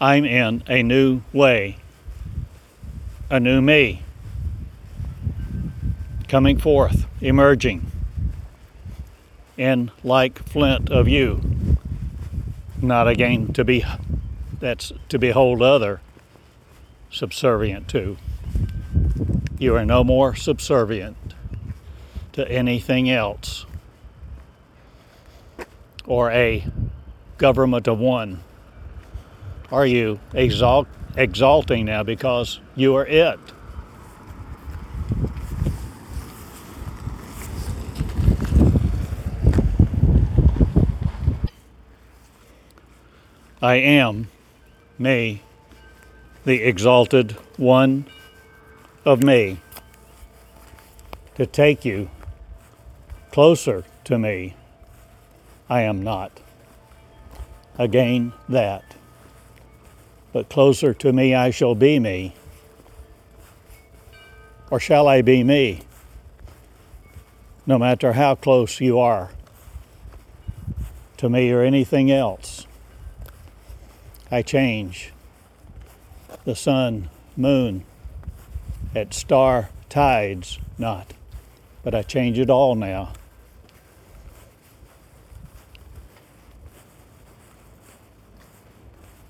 I'm in a new way, a new me, coming forth, emerging. In like flint of you, not again to be that's to behold other. Subservient to. You are no more subservient to anything else. Or a government of one. Are you exalt, exalting now because you are it? I am me, the exalted one of me, to take you closer to me. I am not. Again, that. But closer to me I shall be me. Or shall I be me? No matter how close you are to me or anything else. I change the sun, moon, at star tides, not, but I change it all now.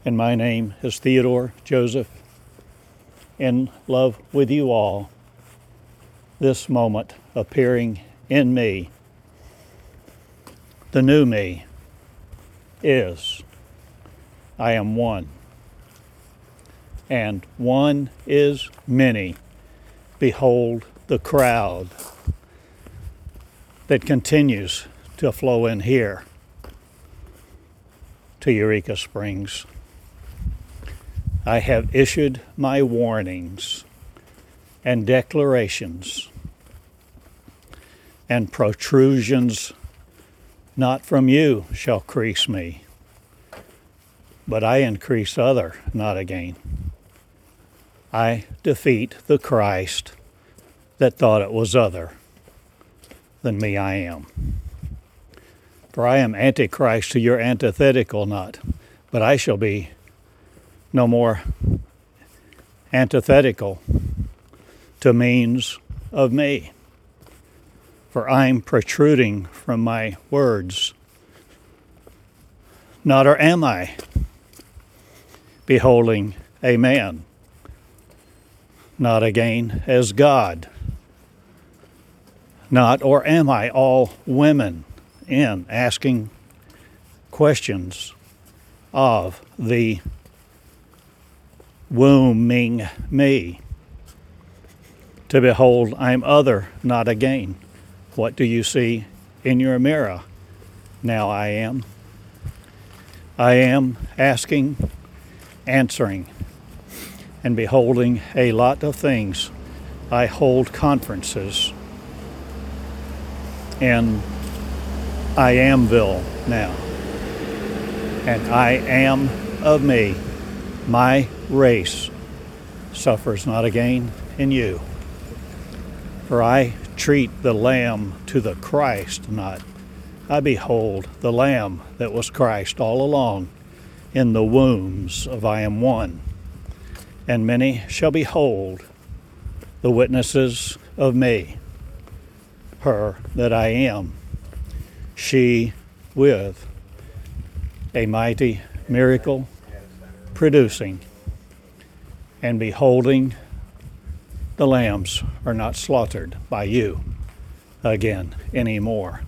And my name is Theodore Joseph, in love with you all. This moment appearing in me, the new me, is I am one. And one is many. Behold the crowd that continues to flow in here to Eureka Springs. I have issued my warnings and declarations and protrusions not from you shall crease me but I increase other, not again. I defeat the Christ that thought it was other than me I am. For I am antichrist to your antithetical not, but I shall be no more antithetical to means of me. For I'm protruding from my words. Not or am I? beholding a man, not again as God. Not, or am I all women in asking questions of the wombing me? To behold, I'm other, not again. What do you see in your mirror? Now I am. I am asking answering and beholding a lot of things. I hold conferences in I amville now. And I am of me. My race suffers not again in you. For I treat the Lamb to the Christ not. I behold the Lamb that was Christ all along in the wombs of I am one. And many shall behold the witnesses of me, her that I am, she with a mighty miracle producing, and beholding the lambs are not slaughtered by you again anymore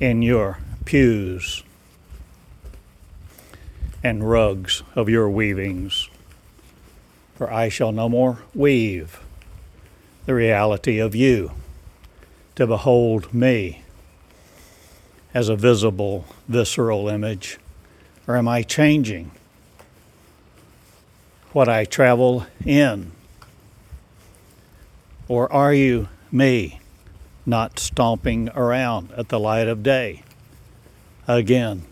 in your pews and rugs of your weavings. For I shall no more weave the reality of you to behold me as a visible, visceral image? Or am I changing what I travel in? Or are you me, not stomping around at the light of day again?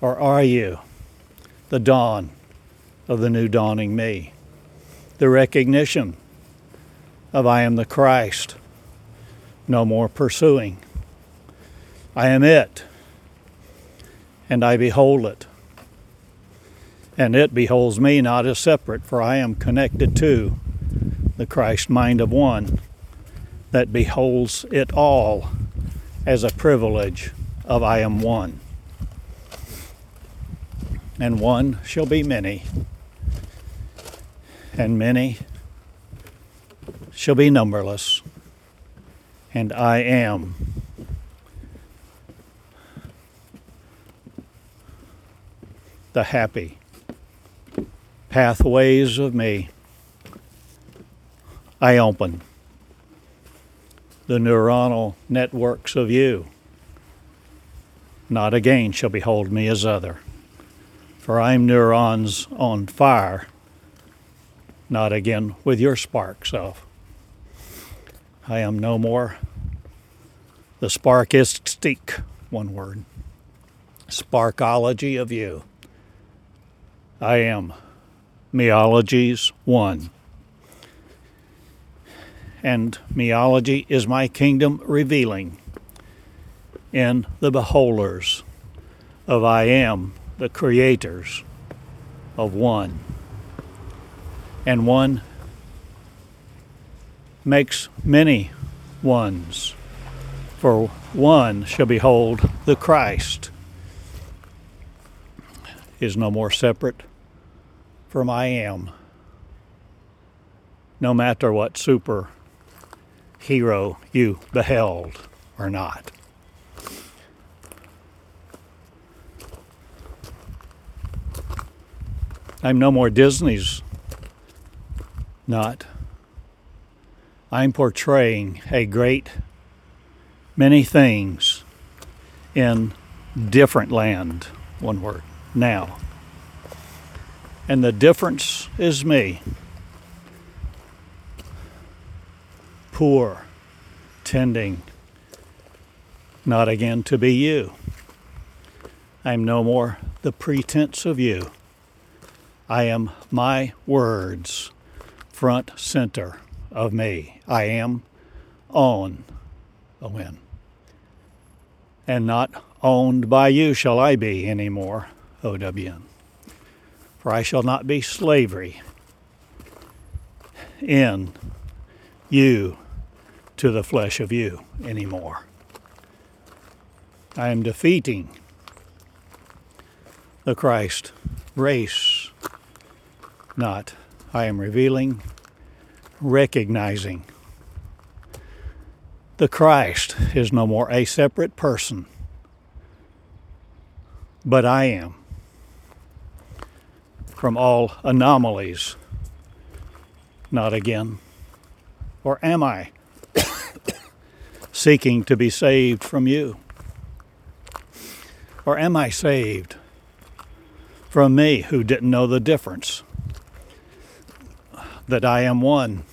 Or are you? the dawn of the new dawning me, the recognition of I am the Christ, no more pursuing. I am it, and I behold it. And it beholds me not as separate, for I am connected to the Christ mind of one that beholds it all as a privilege of I am one. And one shall be many, and many shall be numberless, and I am. The happy pathways of me. I open the neuronal networks of you. Not again shall behold me as other, for I am neurons on fire, not again with your sparks of. I am no more the sparkistic, one word, sparkology of you. I am meologies one and meology is my kingdom revealing in the beholders of I am, the creators of one. And one makes many ones, for one shall behold the Christ, is no more separate from I am, no matter what super hero you beheld or not. I'm no more Disney's not. I'm portraying a great many things in different land, one word, now. And the difference is me. poor, tending, not again to be you. I am no more the pretense of you. I am my words, front center of me. I am on a win. And not owned by you shall I be any more, OWN. For I shall not be slavery in you to the flesh of you anymore. I am defeating the Christ race, not I am revealing, recognizing the Christ is no more a separate person, but I am from all anomalies, not again. Or am I? seeking to be saved from you? Or am I saved from me who didn't know the difference? That I am one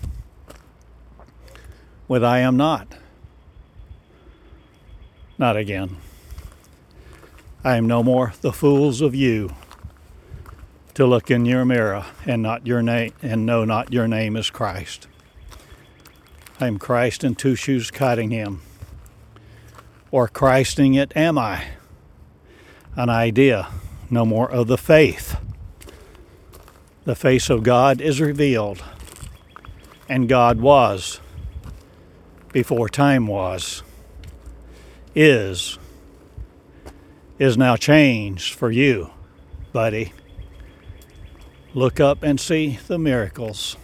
with I am not. Not again. I am no more the fools of you to look in your mirror and not your name and know not your name is Christ. I am Christ in two shoes Cottingham. Or Christing it am I? An idea, no more of the faith. The face of God is revealed, and God was before time was, is, is now changed for you, buddy. Look up and see the miracles.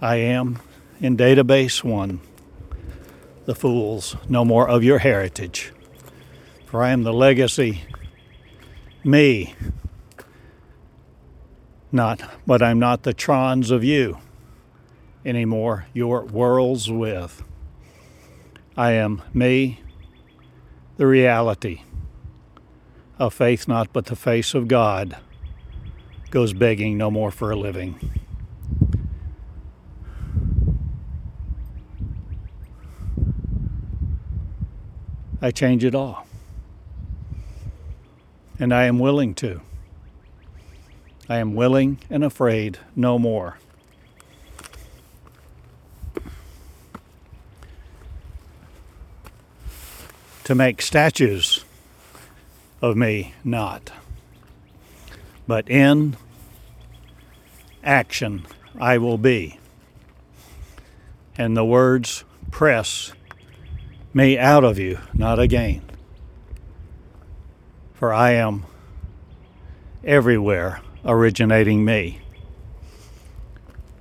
I am in database one. The fools no more of your heritage for i am the legacy. Me. Not but i'm not the trons of you anymore your worlds with. I am me the reality. Of faith not but the face of god goes begging no more for a living I change it all. And I am willing to. I am willing and afraid no more. To make statues of me not. but in action I will be. And the words press me out of you, not again. For I am everywhere originating me.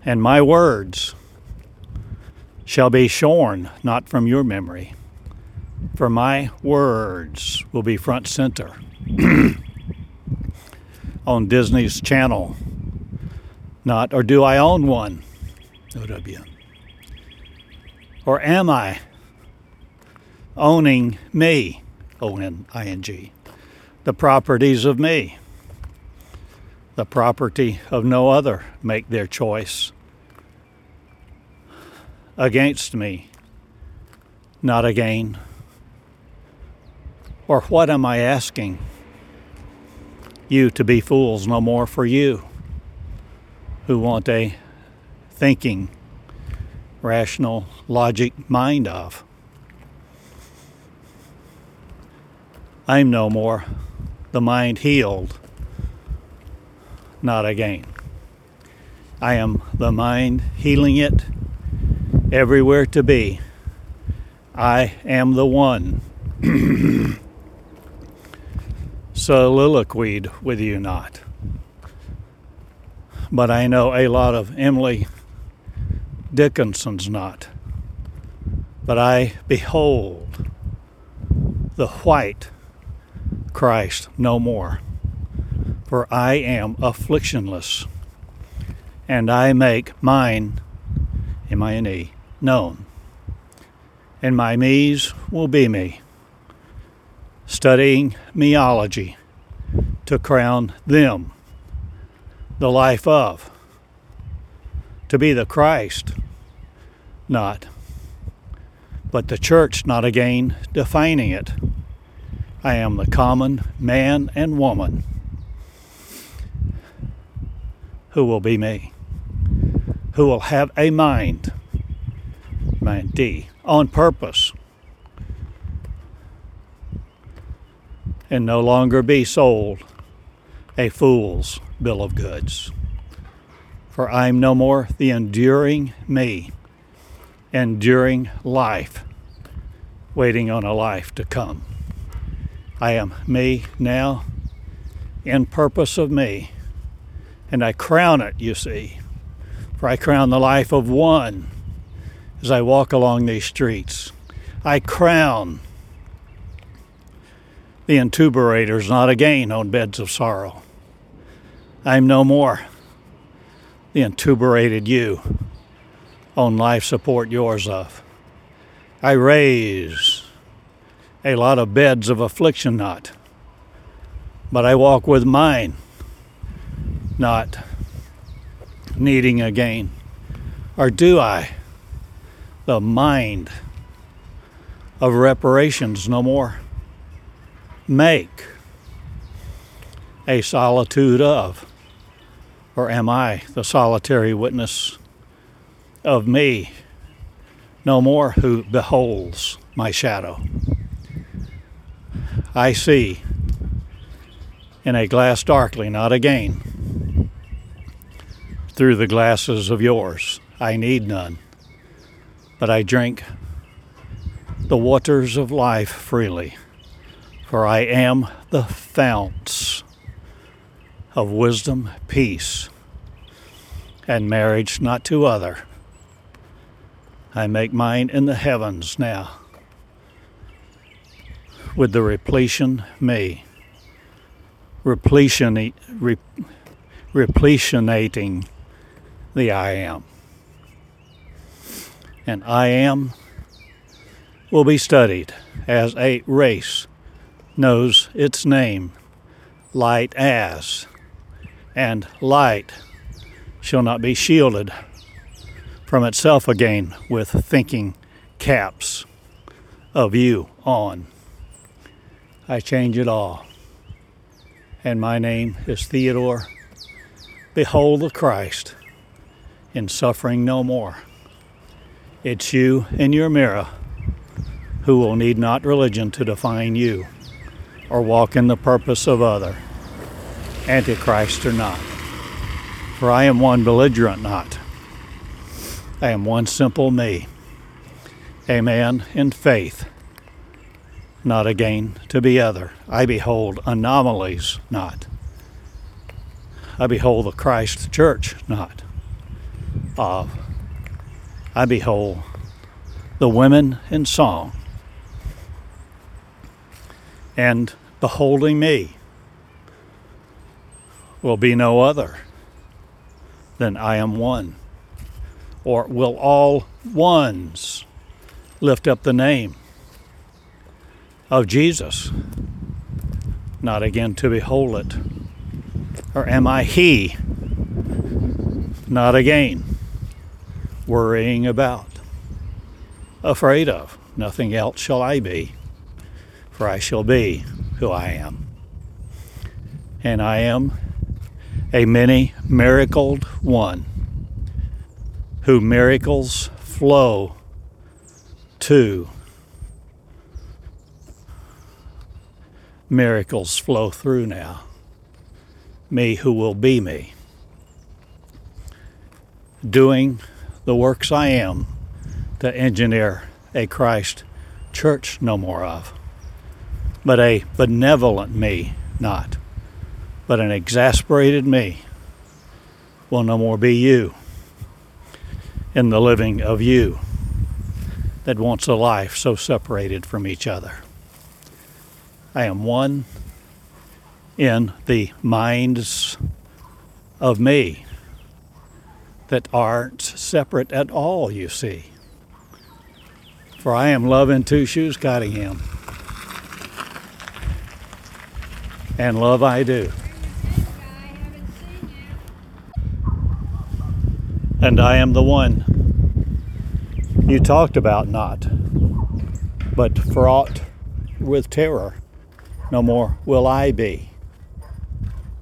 And my words shall be shorn not from your memory, for my words will be front center on Disney's channel. Not, or do I own one? OWN. Or am I owning me? O N I N G. The properties of me. The property of no other make their choice against me, not again. Or what am I asking? You to be fools no more for you who want a thinking, rational, logic mind of. I'm no more the mind healed, not again. I am the mind healing it everywhere to be. I am the one. Soliloquied with you not. But I know a lot of Emily Dickinson's not. But I behold the white Christ no more. For I am afflictionless, and I make mine, M I N E, known. And my me's will be me, studying meology to crown them the life of, to be the Christ, not, but the church not again defining it. I am the common man and woman. Who will be me, who will have a mind, mind D, on purpose, and no longer be sold a fool's bill of goods. For I am no more the enduring me, enduring life, waiting on a life to come. I am me now in purpose of me. And I crown it, you see. For I crown the life of one as I walk along these streets. I crown the intuberators not again on beds of sorrow. I'm no more the intuberated you on life support yours of. I raise a lot of beds of affliction not. But I walk with mine, not needing again. Or do I? The mind of reparations no more. Make a solitude of. Or am I the solitary witness of me no more who beholds my shadow? I see in a glass darkly, not again. Through the glasses of yours, I need none, but I drink the waters of life freely, for I am the founts of wisdom, peace, and marriage not to other. I make mine in the heavens now with the repletion me. Repletion, re, repletionating the I am. And I am will be studied as a race knows its name, light as, and light shall not be shielded from itself again with thinking caps of you on. I change it all. And my name is Theodore. Behold the Christ in suffering no more. It's you in your mirror who will need not religion to define you or walk in the purpose of other. Antichrist or not. For I am one belligerent not. I am one simple me, a man in faith, not again to be other. I behold anomalies not. I behold the Christ church not. Uh, I behold the women in song and beholding me will be no other than I am one. Or will all ones lift up the name of Jesus, not again to behold it? Or am I He, not again worrying about, afraid of? Nothing else shall I be, for I shall be who I am. And I am a many miracled one who miracles flow to. Miracles flow through now. Me who will be me. Doing the works I am to engineer a Christ church no more of, but a benevolent me, not but an exasperated me will no more be you in the living of you that wants a life so separated from each other. I am one in the minds of me that aren't separate at all, you see. For I am love in two shoes Cottingham. And love I do. And I am the one you talked about not, but fraught with terror, no more will I be.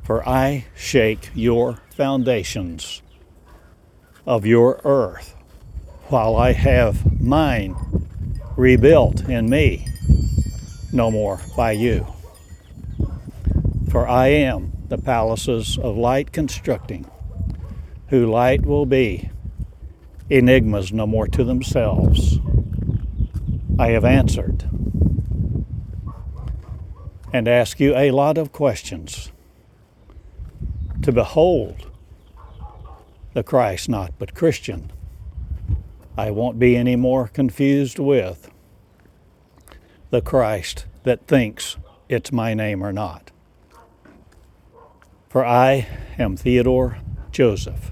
For I shake your foundations of your earth, while I have mine rebuilt in me, no more by you. For I am the palaces of light constructing who light will be, enigmas no more to themselves. I have answered and ask you a lot of questions to behold the Christ not but Christian. I won't be any more confused with the Christ that thinks it's my name or not. For I am Theodore Joseph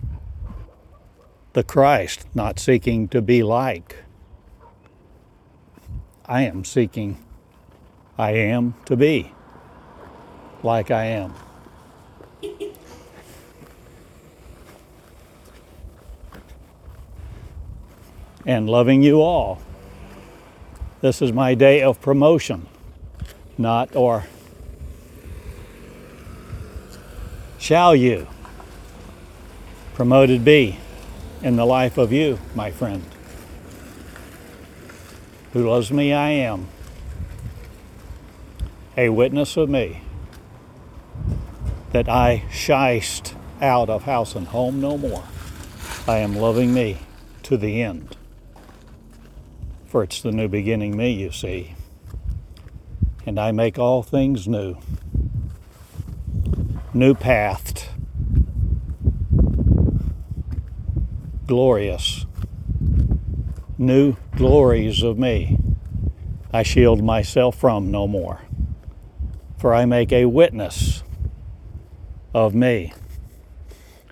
the Christ, not seeking to be like. I am seeking, I am to be like I am. And loving you all. This is my day of promotion, not or shall you promoted be in the life of you, my friend. Who loves me, I am. A witness of me that I shyst out of house and home no more. I am loving me to the end. For it's the new beginning me, you see. And I make all things new. New pathed glorious. New glories of me I shield myself from no more. For I make a witness of me,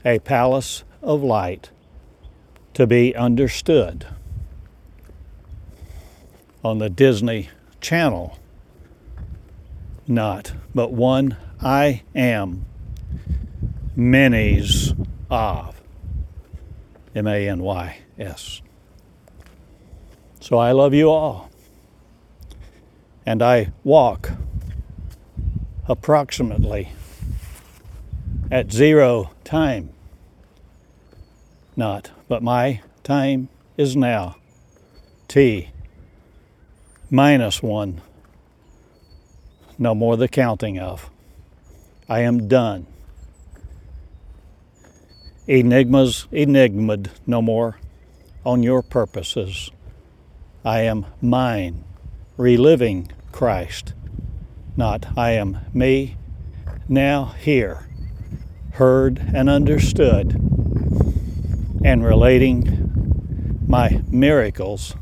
a palace of light to be understood on the Disney Channel. Not, but one I am, many's of. M A N Y S. So I love you all. And I walk approximately at zero time. Not, but my time is now. T minus one. No more the counting of. I am done. Enigmas enigmad no more. On your purposes. I am mine, reliving Christ, not I am me, now here, heard and understood, and relating my miracles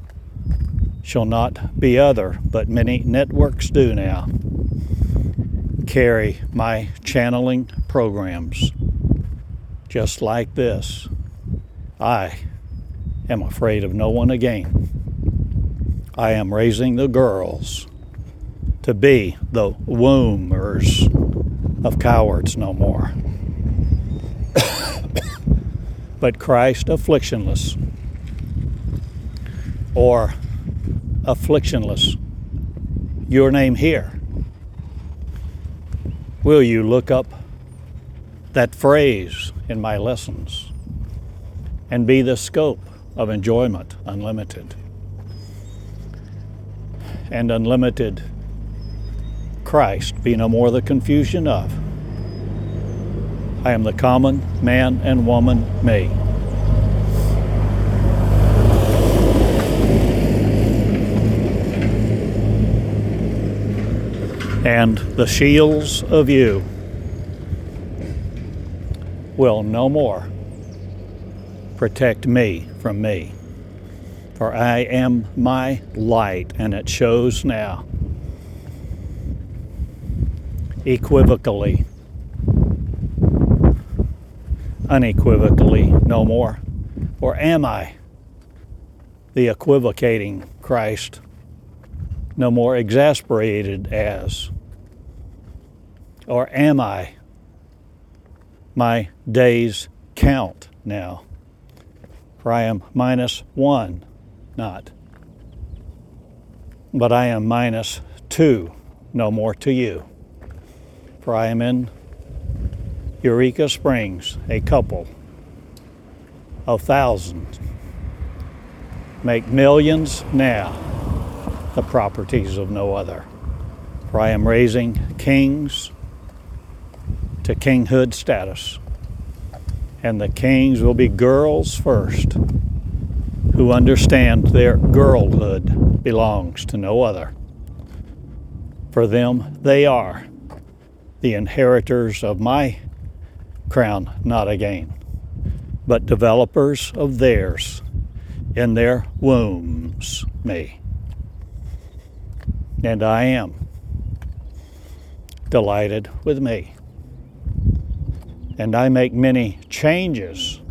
shall not be other, but many networks do now. Carry my channeling programs just like this. I am afraid of no one again. I am raising the girls to be the wombers of cowards no more. but Christ afflictionless or afflictionless, your name here. Will you look up that phrase in my lessons and be the scope of enjoyment unlimited? And unlimited Christ be no more the confusion of. I am the common man and woman me. And the shields of you will no more protect me from me. For I am my light, and it shows now equivocally, unequivocally, no more? Or am I the equivocating Christ, no more exasperated as? Or am I my days count now? For I am minus one, not. But I am minus two, no more to you for I am in Eureka Springs, a couple of thousands. Make millions now the properties of no other. For I am raising kings to kinghood status. And the kings will be girls first who understand their girlhood belongs to no other. For them, they are the inheritors of my crown, not again, but developers of theirs in their wombs, me. And I am delighted with me. And I make many changes.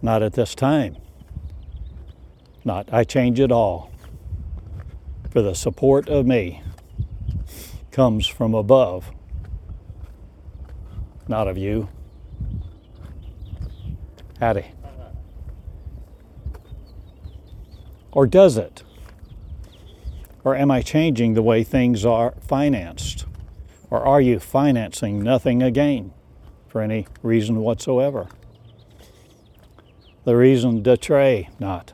Not at this time. Not, I change it all for the support of me comes from above, not of you. Howdy. Or does it? Or am I changing the way things are financed? Or are you financing nothing again for any reason whatsoever? The reason de not.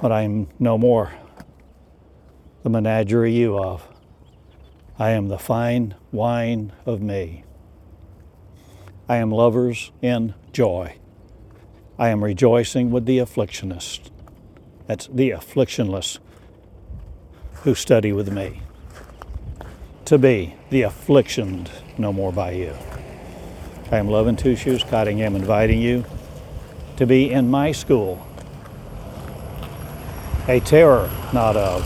But I'm no more the menagerie you of. I am the fine wine of me. I am lovers in joy. I am rejoicing with the afflictionist. That's the afflictionless who study with me. To be the afflictioned no more by you. I am loving two shoes, Cottingham, inviting you to be in my school. A terror not of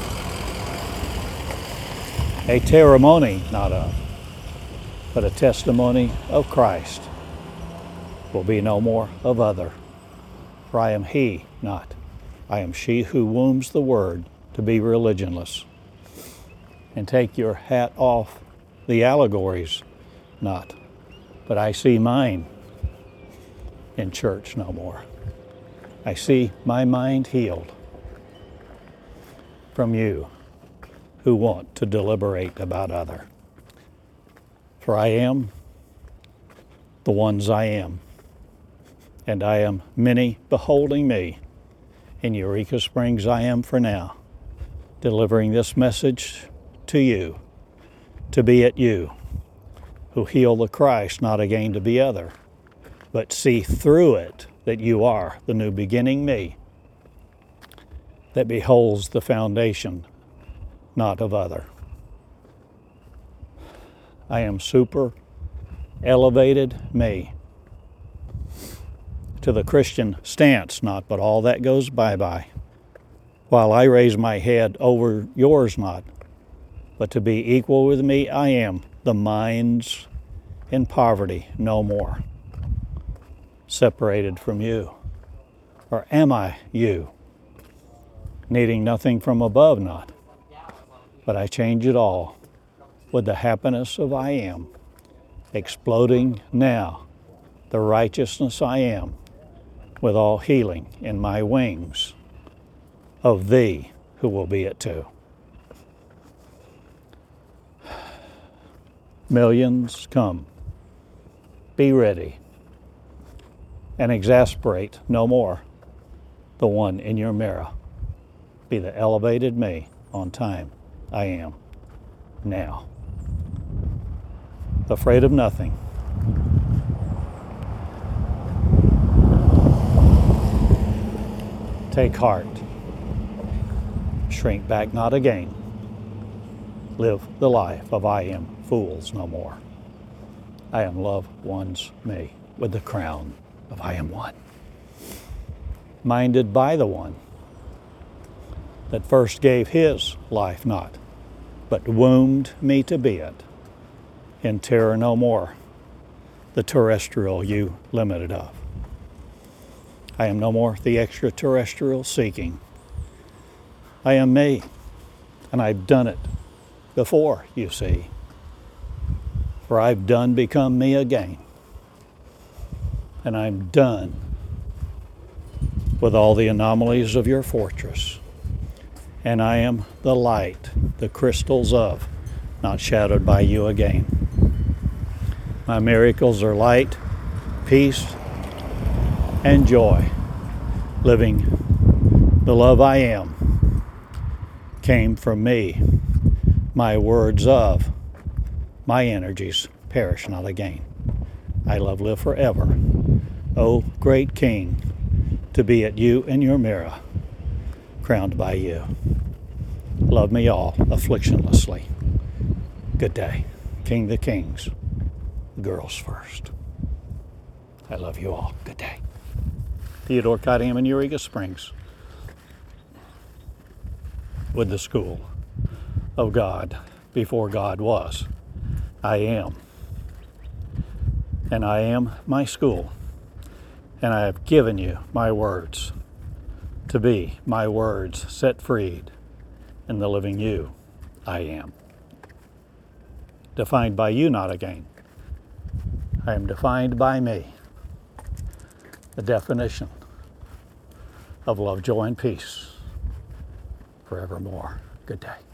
a ceremony, not of, but a testimony of Christ will be no more of other. For I am he, not. I am she who wombs the word to be religionless. And take your hat off the allegories, not. But I see mine in church no more. I see my mind healed from you who want to deliberate about other. For I am the ones I am, and I am many beholding me. In Eureka Springs, I am for now, delivering this message to you, to be at you. who heal the Christ, not again to be other, but see through it that you are the new beginning me that beholds the foundation, not of other. I am super elevated me to the Christian stance, not, but all that goes bye bye. While I raise my head over yours, not, but to be equal with me, I am the minds in poverty no more, separated from you. Or am I you? Needing nothing from above, not, but I change it all with the happiness of I am, exploding now the righteousness I am with all healing in my wings of thee who will be it too. Millions come. Be ready and exasperate no more the one in your mirror. Be the elevated me on time I am now. Afraid of nothing. Take heart. Shrink back not again. Live the life of I am fools no more. I am love one's me with the crown of I am one. Minded by the one that first gave his life not, but wombed me to be it. In terror no more, the terrestrial you limited of. I am no more the extraterrestrial seeking. I am me, and I've done it before, you see. For I've done become me again. And I'm done with all the anomalies of your fortress. And I am the light, the crystals of, not shadowed by you again. My miracles are light, peace, and joy. Living the love I am came from me. My words of, my energies perish not again. I love live forever. O great King, to be at you in your mirror, crowned by you. Love me all afflictionlessly. Good day. King the Kings, girls first. I love you all. Good day. Theodore Cottingham in Eureka Springs with the school of God before God was. I am. And I am my school. And I have given you my words to be my words set freed in the living you I am. Defined by you, not again. I am defined by me. The definition of love, joy, and peace forevermore. Good day.